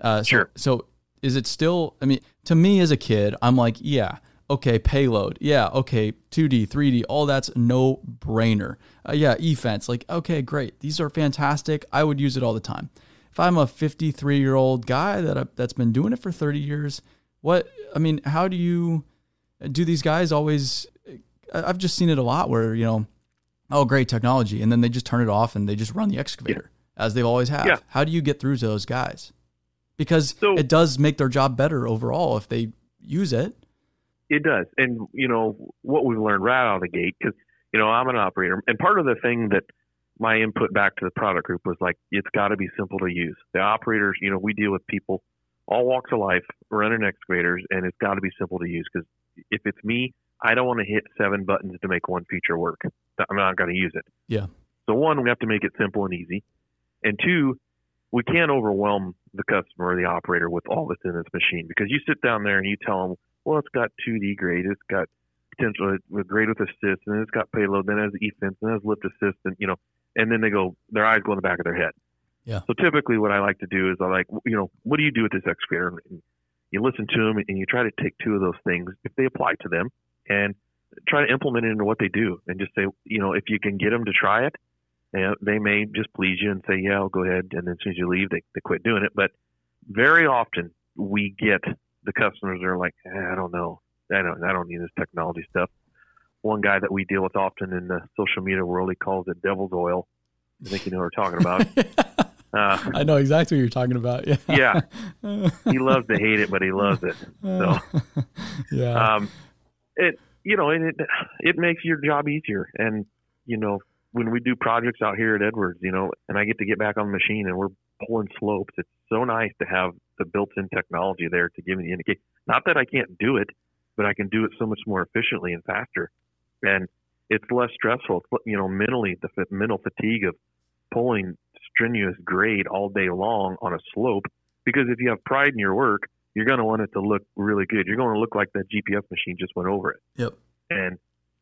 Uh, so, sure. So is it still? I mean, to me as a kid, I'm like, yeah, okay, payload, yeah, okay, 2D, 3D, all that's no brainer. Uh, yeah, e-fence, like, okay, great, these are fantastic. I would use it all the time if I'm a 53 year old guy that that's been doing it for 30 years, what I mean, how do you do? These guys always, I've just seen it a lot where you know, oh great technology, and then they just turn it off and they just run the excavator yeah. as they've always have. Yeah. How do you get through to those guys? Because so, it does make their job better overall if they use it. It does, and you know what we've learned right out of the gate because you know I'm an operator, and part of the thing that my input back to the product group was like, it's got to be simple to use. The operators, you know, we deal with people all walks of life running excavators, and it's got to be simple to use because if it's me, I don't want to hit seven buttons to make one feature work. I'm not going to use it. Yeah. So one, we have to make it simple and easy, and two, we can't overwhelm the customer or the operator with all that's in this machine because you sit down there and you tell them, well, it's got 2D grade, it's got potential with grade with assist, and it's got payload, then it has e-fence, and it has lift assist, and you know, and then they go, their eyes go in the back of their head. Yeah. So typically, what I like to do is I like, you know, what do you do with this excavator? And you listen to them and you try to take two of those things if they apply to them and try to implement it into what they do and just say, you know, if you can get them to try it, know, they may just please you and say, yeah, I'll go ahead. And then as soon as you leave, they, they quit doing it. But very often we get the customers that are like, eh, I don't know. I don't, I don't need this technology stuff one guy that we deal with often in the social media world. He calls it devil's oil. I think you know what we're talking about. *laughs* Uh, I know exactly what you're talking about. Yeah. yeah. *laughs* He loves to hate it, but he loves it. So, *laughs* yeah. Um, it, you know, and it, it makes your job easier. And, you know, when we do projects out here at Edwards, you know, and I get to get back on the machine and we're pulling slopes, it's so nice to have the built in technology there to give me the indication. Not that I can't do it, but I can do it so much more efficiently and faster and it's less stressful. You know, mentally, the mental fatigue of pulling strenuous grade all day long on a slope. Because if you have pride in your work, you're going to want it to look really good. You're going to look like that GPS machine just went over it. Yep. And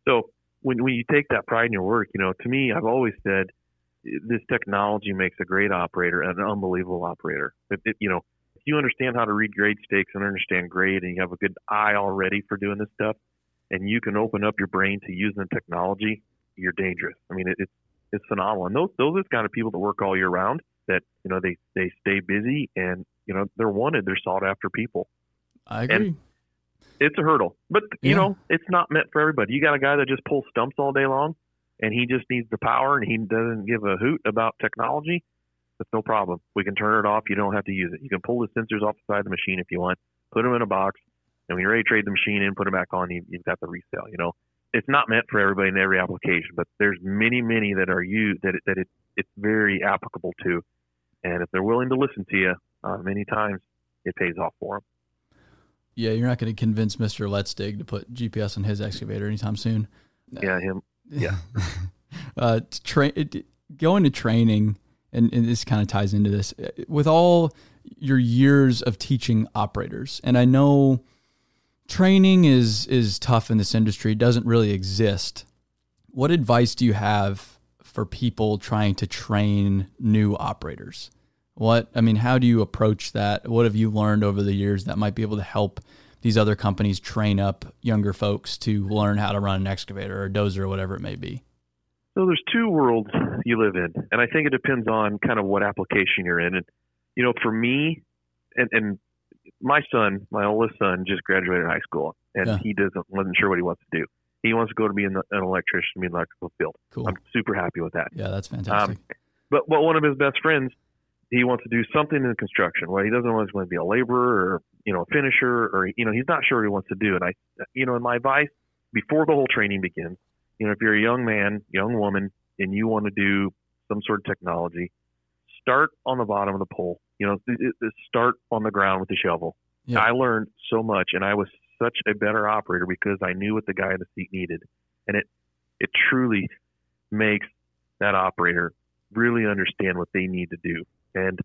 so when when you take that pride in your work, you know, to me, I've always said this technology makes a great operator and an unbelievable operator. It, it, you know, if you understand how to read grade stakes and understand grade, and you have a good eye already for doing this stuff, and you can open up your brain to using technology, you're dangerous. I mean, it, it's it's phenomenal. And those those are the kind of people that work all year round. That you know they they stay busy and you know they're wanted. They're sought after people. I agree. And it's a hurdle. But you Yeah. know, it's not meant for everybody. You got a guy that just pulls stumps all day long, and he just needs the power, and he doesn't give a hoot about technology. That's no problem. We can turn it off. You don't have to use it. You can pull the sensors off the side of the machine if you want. Put them in a box, and when you're ready to trade the machine in, put it back on. You, you've got the resale. You know, it's not meant for everybody in every application, but there's many, many that are used that it, that it, it's very applicable to. And if they're willing to listen to you, uh, many times it pays off for them. Yeah, you're not going to convince Mister Let's Dig to put GPS on his excavator anytime soon. Yeah, him. Yeah. *laughs* uh, to train it, going to training, and, and this kind of ties into this uh, with all your years of teaching operators, and I know training is is tough in this industry. It doesn't really exist. What advice do you have for people trying to train new operators? What I mean, how do you approach that? What have you learned over the years that might be able to help these other companies train up younger folks to learn how to run an excavator or a dozer or whatever it may be? So there's two worlds you live in, and I think it depends on kind of what application you're in. And you know, for me, and, and my son, my oldest son, just graduated high school, and Yeah. he doesn't wasn't sure what he wants to do. He wants to go to be an, an electrician, be in the electrical field. Cool. I'm super happy with that. yeah, that's um, fantastic. But but one of his best friends, he wants to do something in construction. Well, he doesn't always want to be a laborer or you know a finisher or you know he's not sure what he wants to do. And I, you know, in my advice before the whole training begins, you know, if you're a young man, young woman, and you want to do some sort of technology, start on the bottom of the pole. You know, th- th- start on the ground with the shovel. Yeah. I learned so much, and I was such a better operator because I knew what the guy in the seat needed, and it it truly makes that operator really understand what they need to do. And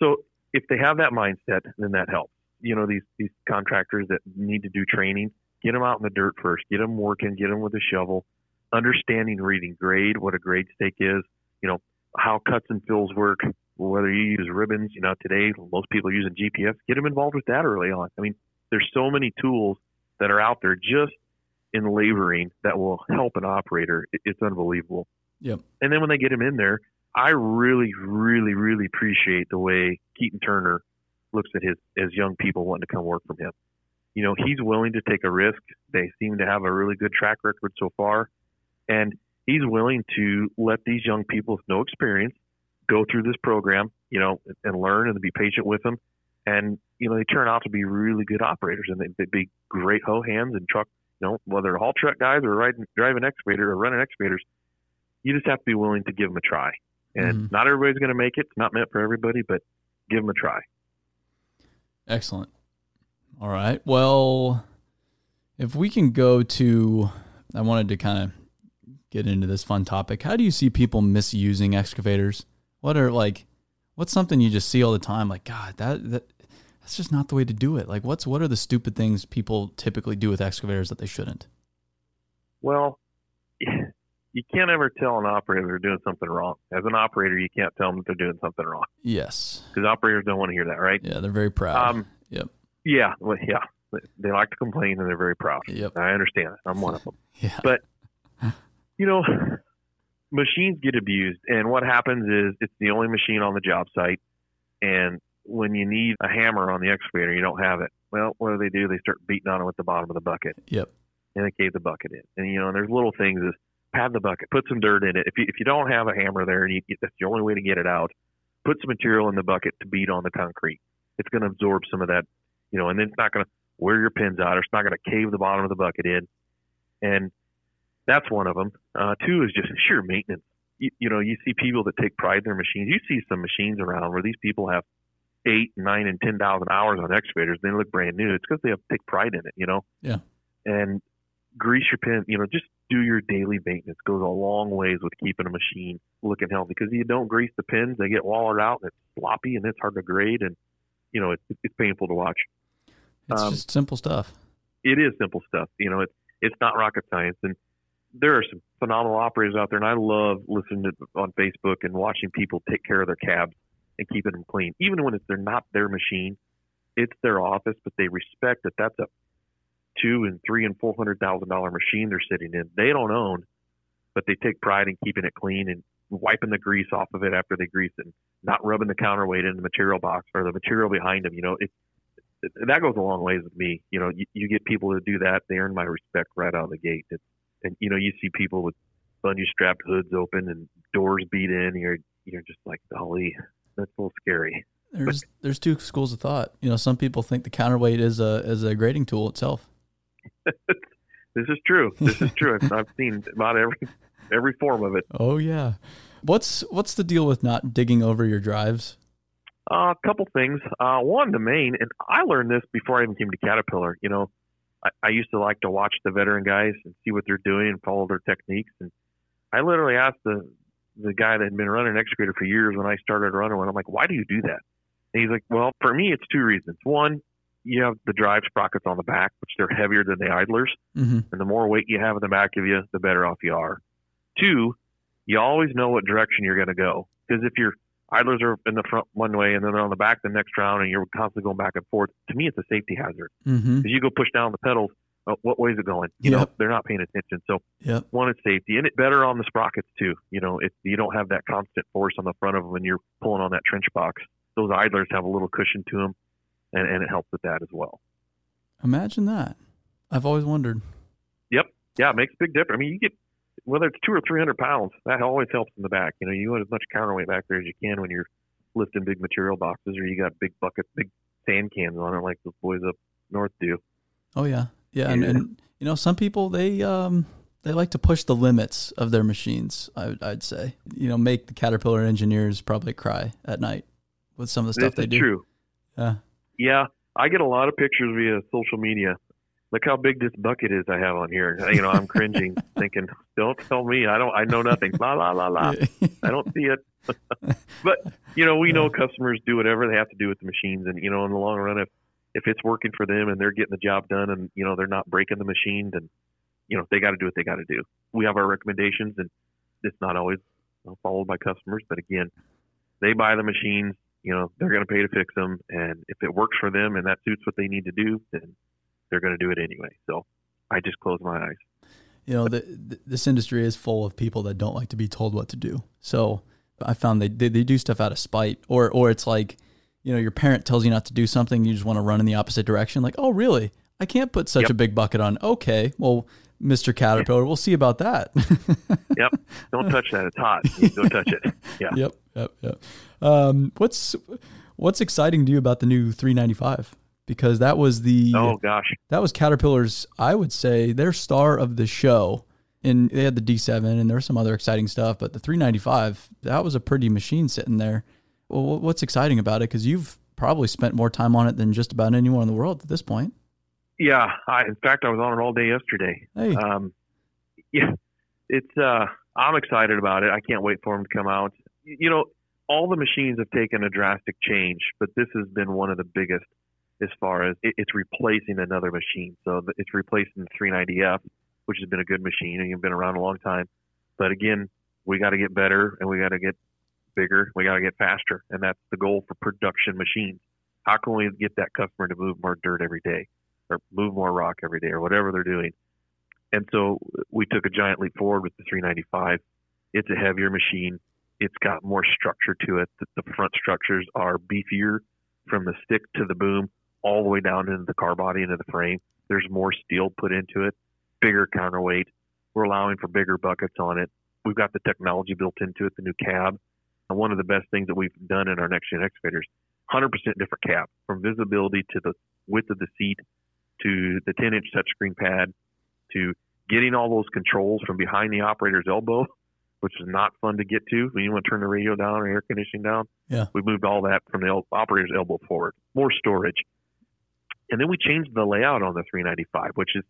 so if they have that mindset, then that helps. You know, these these contractors that need to do training, get them out in the dirt first, get them working, get them with a shovel, understanding reading grade, what a grade stake is, you know, how cuts and fills work, whether you use ribbons, you know, today most people are using GPS, get them involved with that early on. I mean, there's so many tools that are out there just in laboring that will help an operator. It's unbelievable. Yep. And then when they get him in there, I really, really, really appreciate the way Keaton Turner looks at his as young people wanting to come work from him. You know, he's willing to take a risk. They seem to have a really good track record so far, and he's willing to let these young people with no experience go through this program, you know, and learn and be patient with them. And you know, they turn out to be really good operators, and they, they'd be great hoe hands and truck. You know, whether they're haul truck guys or riding, driving excavator or running excavators, you just have to be willing to give them a try. And Mhm. not everybody's going to make it. It's not meant for everybody, but give them a try. Excellent. All right. Well, if we can go to, I wanted to kind of get into this fun topic. How do you see people misusing excavators? What are like, what's something you just see all the time? Like, God, that that that's just not the way to do it. Like, what's what are the stupid things people typically do with excavators that they shouldn't? Well, *laughs* you can't ever tell an operator they're doing something wrong. As an operator, you can't tell them that they're doing something wrong Yes. because operators don't want to hear that, right? Yeah, they're very proud. Um, Yep. Yeah, well, yeah. They like to complain and they're very proud. Yep. I understand it. I'm one of them. *laughs* Yeah. but- You know, *laughs* machines get abused, and what happens is it's the only machine on the job site, and when you need a hammer on the excavator, you don't have it. Well, what do they do? They start beating on it with the bottom of the bucket. Yep. and they cave the bucket in. And you know, and there's little things is pad the bucket, put some dirt in it. If you if you don't have a hammer there, and you, that's the only way to get it out, put some material in the bucket to beat on the concrete. It's going to absorb some of that, you know, and then it's not going to wear your pins out, or it's not going to cave the bottom of the bucket in. And that's one of them. Uh, two is just sheer maintenance. You, you know, you see people that take pride in their machines. You see some machines around where these people have eight, nine, and ten thousand hours on excavators. They look brand new. It's because they have take pride in it. You know. Yeah. And grease your pin. You know, just do your daily maintenance. Goes a long ways with keeping a machine looking healthy. Because you don't grease the pins, they get walled out and it's sloppy and it's hard to grade and you know it's it's painful to watch. It's um, just simple stuff. It is simple stuff. You know, it's it's not rocket science. And there are some phenomenal operators out there, and I love listening to on Facebook and watching people take care of their cabs and keeping them clean, even when it's they're not their machine. It's their office, but they respect that that's a two and three and four hundred thousand dollar machine they're sitting in. They don't own, but they take pride in keeping it clean and wiping the grease off of it after they grease it, and not rubbing the counterweight in the material box or the material behind them. You know, it, that goes a long ways with me. You know, you, you get people to do that, they earn my respect right out of the gate. It's, and you know, you see people with bungee strapped hoods open and doors beat in. You're you're just like, golly, that's a little scary. There's but, there's two schools of thought. You know, some people think the counterweight is a is a grading tool itself. *laughs* this is true. This is true. I've seen about every every form of it. Oh yeah. What's what's the deal with not digging over your drives? Uh, a couple things. Uh, one, the main, and I learned this before I even came to Caterpillar. You know, I, I used to like to watch the veteran guys and see what they're doing and follow their techniques. And I literally asked the the guy that had been running an excavator for years when I started running one. I'm like, why do you do that? And he's like, well, for me, it's two reasons. One, you have the drive sprockets on the back, which they're heavier than the idlers, mm-hmm. and the more weight you have in the back of you, the better off you are. Two, you always know what direction you're going to go because if your idlers are in the front one way and then they're on the back the next round, and you're constantly going back and forth, to me, it's a safety hazard. Because mm-hmm. you go push down the pedals, oh, what way is it going? You yep. know, they're not paying attention. So yep. one, it's safety, and it's better on the sprockets too. You know, if you don't have that constant force on the front of them when you're pulling on that trench box, those idlers have a little cushion to them, and, and it helps with that as well. Imagine that. I've always wondered. Yep. Yeah, it makes a big difference. I mean, you get whether it's two or three hundred pounds, that always helps in the back. You know, you want as much counterweight back there as you can when you're lifting big material boxes, or you got big buckets, big sand cans on it, like those boys up north do. Oh yeah, yeah, and, and you know, some people they um they like to push the limits of their machines. I, would say, you know, make the Caterpillar engineers probably cry at night with some of the stuff this they do. True. Yeah. Yeah, I get a lot of pictures via social media look how big this bucket is I have on here. *laughs* You know, I'm cringing, thinking, don't tell me. I don't, I know nothing. La, la, la, la. I don't see it. *laughs* but, you know, we know customers do whatever they have to do with the machines. And, you know, in the long run, if, if it's working for them and they're getting the job done and, you know, they're not breaking the machine, then, you know, they got to do what they got to do. We have our recommendations and it's not always followed by customers. But again, they buy the machines, you know, they're going to pay to fix them. And if it works for them and that suits what they need to do, then they're going to do it anyway. So I just close my eyes. You know, the, the, this industry is full of people that don't like to be told what to do. So I found they, they, they do stuff out of spite, or or it's like, you know, your parent tells you not to do something, you just want to run in the opposite direction. Like, oh, really? I can't put such yep. a big bucket on. Okay, well, Mr. Caterpillar, we'll see about that. *laughs* yep. Don't touch that. It's hot. *laughs* Don't touch it. Yeah. Yep. Yep. Yep. Um, what's what's exciting to you about the new 395? Because that was the oh gosh that was Caterpillar's I would say their star of the show. And they had the D7 and there was some other exciting stuff, but the 395 that was a pretty machine sitting there. Well, what's exciting about it? Because you've probably spent more time on it than just about anyone in the world at this point. Yeah, I, in fact, I was on it all day yesterday. Hey. Um, *laughs* yeah, it's uh, I'm excited about it. I can't wait for them to come out. You know, all the machines have taken a drastic change, but this has been one of the biggest as far as it, it's replacing another machine. So it's replacing the 390F, which has been a good machine and been around a long time. But again, we got to get better and we got to get bigger. We got to get faster, and that's the goal for production machines. How can we get that customer to move more dirt every day, or move more rock every day, or whatever they're doing? And so we took a giant leap forward with the 395. It's a heavier machine. It's got more structure to it. The front structures are beefier from the stick to the boom all the way down into the car body, into the frame. There's more steel put into it, bigger counterweight. We're allowing for bigger buckets on it. We've got the technology built into it, the new cab. And one of the best things that we've done in our next gen excavators, 100% different cab from visibility to the width of the seat to the 10 inch touchscreen pad to getting all those controls from behind the operator's elbow, *laughs* which is not fun to get to when you want to turn the radio down or air conditioning down. Yeah. We moved all that from the operator's elbow forward. More storage. And then we changed the layout on the 395, which is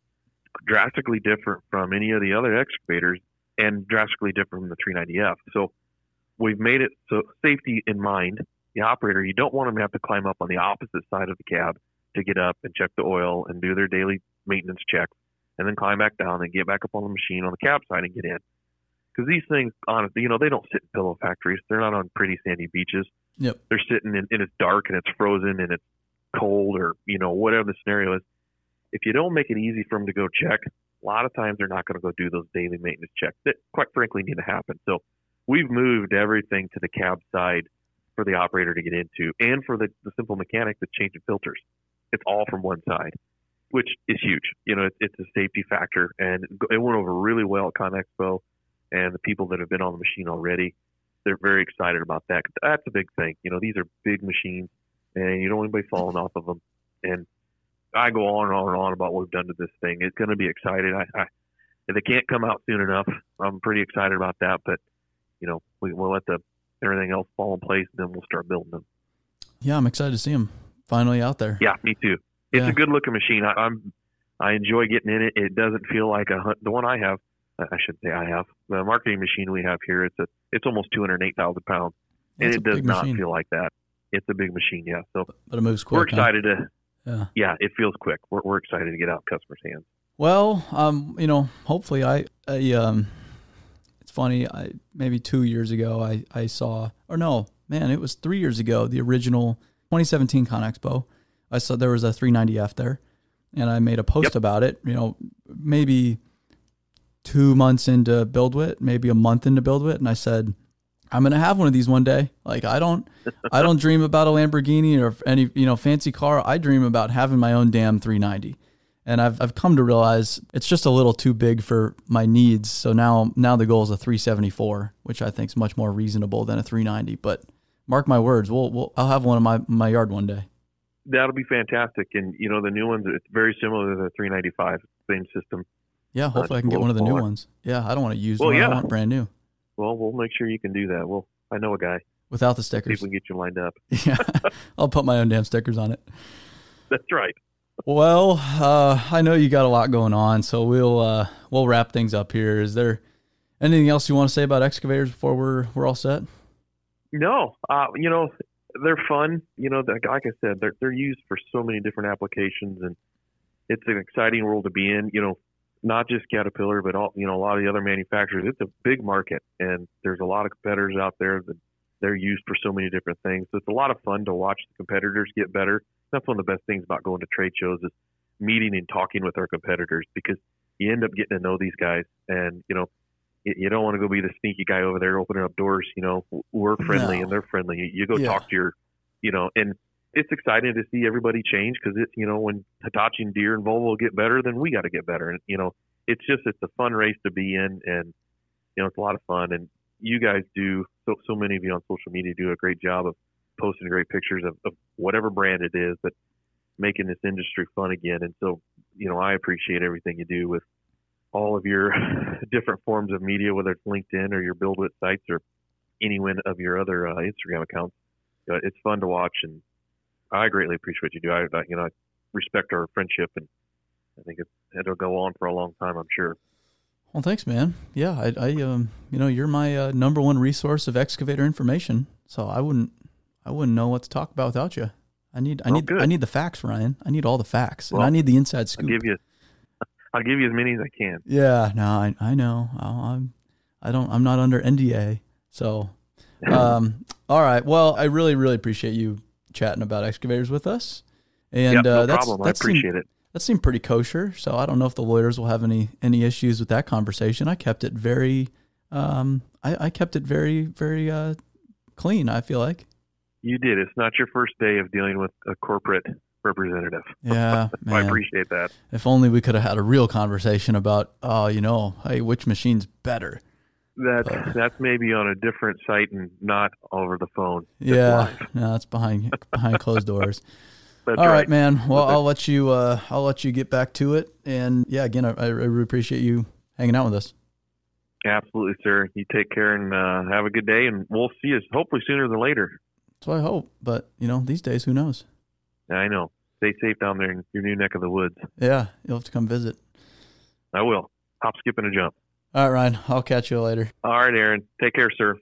drastically different from any of the other excavators and drastically different from the 390F. So we've made it so safety in mind. The operator, you don't want them to have to climb up on the opposite side of the cab to get up and check the oil and do their daily maintenance check, and then climb back down and get back up on the machine on the cab side and get in. Because these things, honestly, you know, they don't sit in pillow factories. They're not on pretty sandy beaches. Yep. They're sitting in, and it's dark and it's frozen and it's cold or you know whatever the scenario is if you don't make it easy for them to go check a lot of times they're not going to go do those daily maintenance checks that quite frankly need to happen so we've moved everything to the cab side for the operator to get into and for the, the simple mechanic that's changing filters it's all from one side, which is huge. You know, it's, it's a safety factor, and it went over really well at ConExpo, and the people that have been on the machine already, they're very excited about that. That's a big thing. You know, these are big machines, and you don't want anybody falling off of them. And I go on and on and on about what we've done to this thing. It's going to be exciting. I, I if they can't come out soon enough, I'm pretty excited about that. But you know, we, we'll let the everything else fall in place, and then we'll start building them. Yeah, I'm excited to see them finally out there. Yeah, me too. It's yeah. a good looking machine. I, I'm I enjoy getting in it. It doesn't feel like a the one I have. I should say I have the marketing machine we have here. It's a it's almost 208 thousand pounds, and it does not machine. feel like that. It's a big machine, yeah. So, but it moves quick. We're excited huh? to. Yeah. yeah, it feels quick. We're, we're excited to get out customers' hands. Well, um, you know, hopefully, I, I um, it's funny. I maybe two years ago, I I saw, or no, man, it was three years ago. The original 2017 ConExpo. I saw there was a 390F there, and I made a post yep. about it. You know, maybe two months into BuildWitt, maybe a month into BuildWitt, and I said, I'm gonna have one of these one day. Like I don't, I don't dream about a Lamborghini or any you know fancy car. I dream about having my own damn 390 and I've I've come to realize it's just a little too big for my needs. So now now the goal is a 374, which I think is much more reasonable than a 390. But mark my words, we'll, we'll I'll have one in my my yard one day. That'll be fantastic, and you know the new ones. It's very similar to the 395, same system. Yeah, hopefully uh, I can get one of the smaller. new ones. Yeah, I don't want to use well, one. Yeah. I want brand new. Well, we'll make sure you can do that. Well, I know a guy without the stickers. See if we can get you lined up. *laughs* yeah, I'll put my own damn stickers on it. *laughs* That's right. Well, uh, I know you got a lot going on, so we'll uh, we'll wrap things up here. Is there anything else you want to say about excavators before we're we're all set? No, uh, you know they're fun. You know, like I said, they're they're used for so many different applications, and it's an exciting world to be in. You know, not just Caterpillar, but all you know a lot of the other manufacturers. It's a big market, and there's a lot of competitors out there that they're used for so many different things. So it's a lot of fun to watch the competitors get better that's one of the best things about going to trade shows is meeting and talking with our competitors because you end up getting to know these guys and you know you don't want to go be the sneaky guy over there opening up doors you know we're friendly no. and they're friendly you, go yeah. talk to your you know and it's exciting to see everybody change because it's you know when Hitachi and Deere and Volvo get better then we got to get better and you know it's just it's a fun race to be in and you know it's a lot of fun and you guys do so so many of you on social media do a great job of posting great pictures of, of whatever brand it is, but making this industry fun again. And so, you know, I appreciate everything you do with all of your *laughs* different forms of media, whether it's LinkedIn or your BuildWitt sites or any one of your other uh, Instagram accounts. Know, it's fun to watch, and I greatly appreciate what you do. I, you know, I respect our friendship, and I think it, it'll go on for a long time. I'm sure. Well, thanks, man. Yeah, I, I um, you know, you're my uh, number one resource of excavator information, so I wouldn't I wouldn't know what to talk about without you. I need I need good. I need the facts, Ryan. I need all the facts, well, and I need the inside scoop. I'll give you *laughs* I'll give you as many as I can. Yeah, no, I I know. I'm I don't I'm not under NDA, so *laughs* um all right. Well, I really really appreciate you chatting about excavators with us. And yep, no uh, that's, problem. I appreciate seemed, it. That seemed pretty kosher. So I don't know if the lawyers will have any any issues with that conversation. I kept it very um I, I kept it very very uh clean, I feel like. You did. It's not your first day of dealing with a corporate representative. *laughs* Yeah, I appreciate that. If only we could have had a real conversation about, oh, you know, hey, which machine's better. That uh, that's maybe on a different site and not over the phone. Yeah, no, that's behind behind closed doors. *laughs* That's All right. right, man. Well, I'll let you. Uh, I'll let you get back to it. And yeah, again, I, I really appreciate you hanging out with us. Absolutely, sir. You take care and uh, have a good day, and we'll see you hopefully sooner than later. That's what I hope. But you know, these days, who knows? I know. Stay safe down there in your new neck of the woods. Yeah, you'll have to come visit. I will. Hop, skip, and a jump. All right, Ryan. I'll catch you later. All right, Aaron. Take care, sir.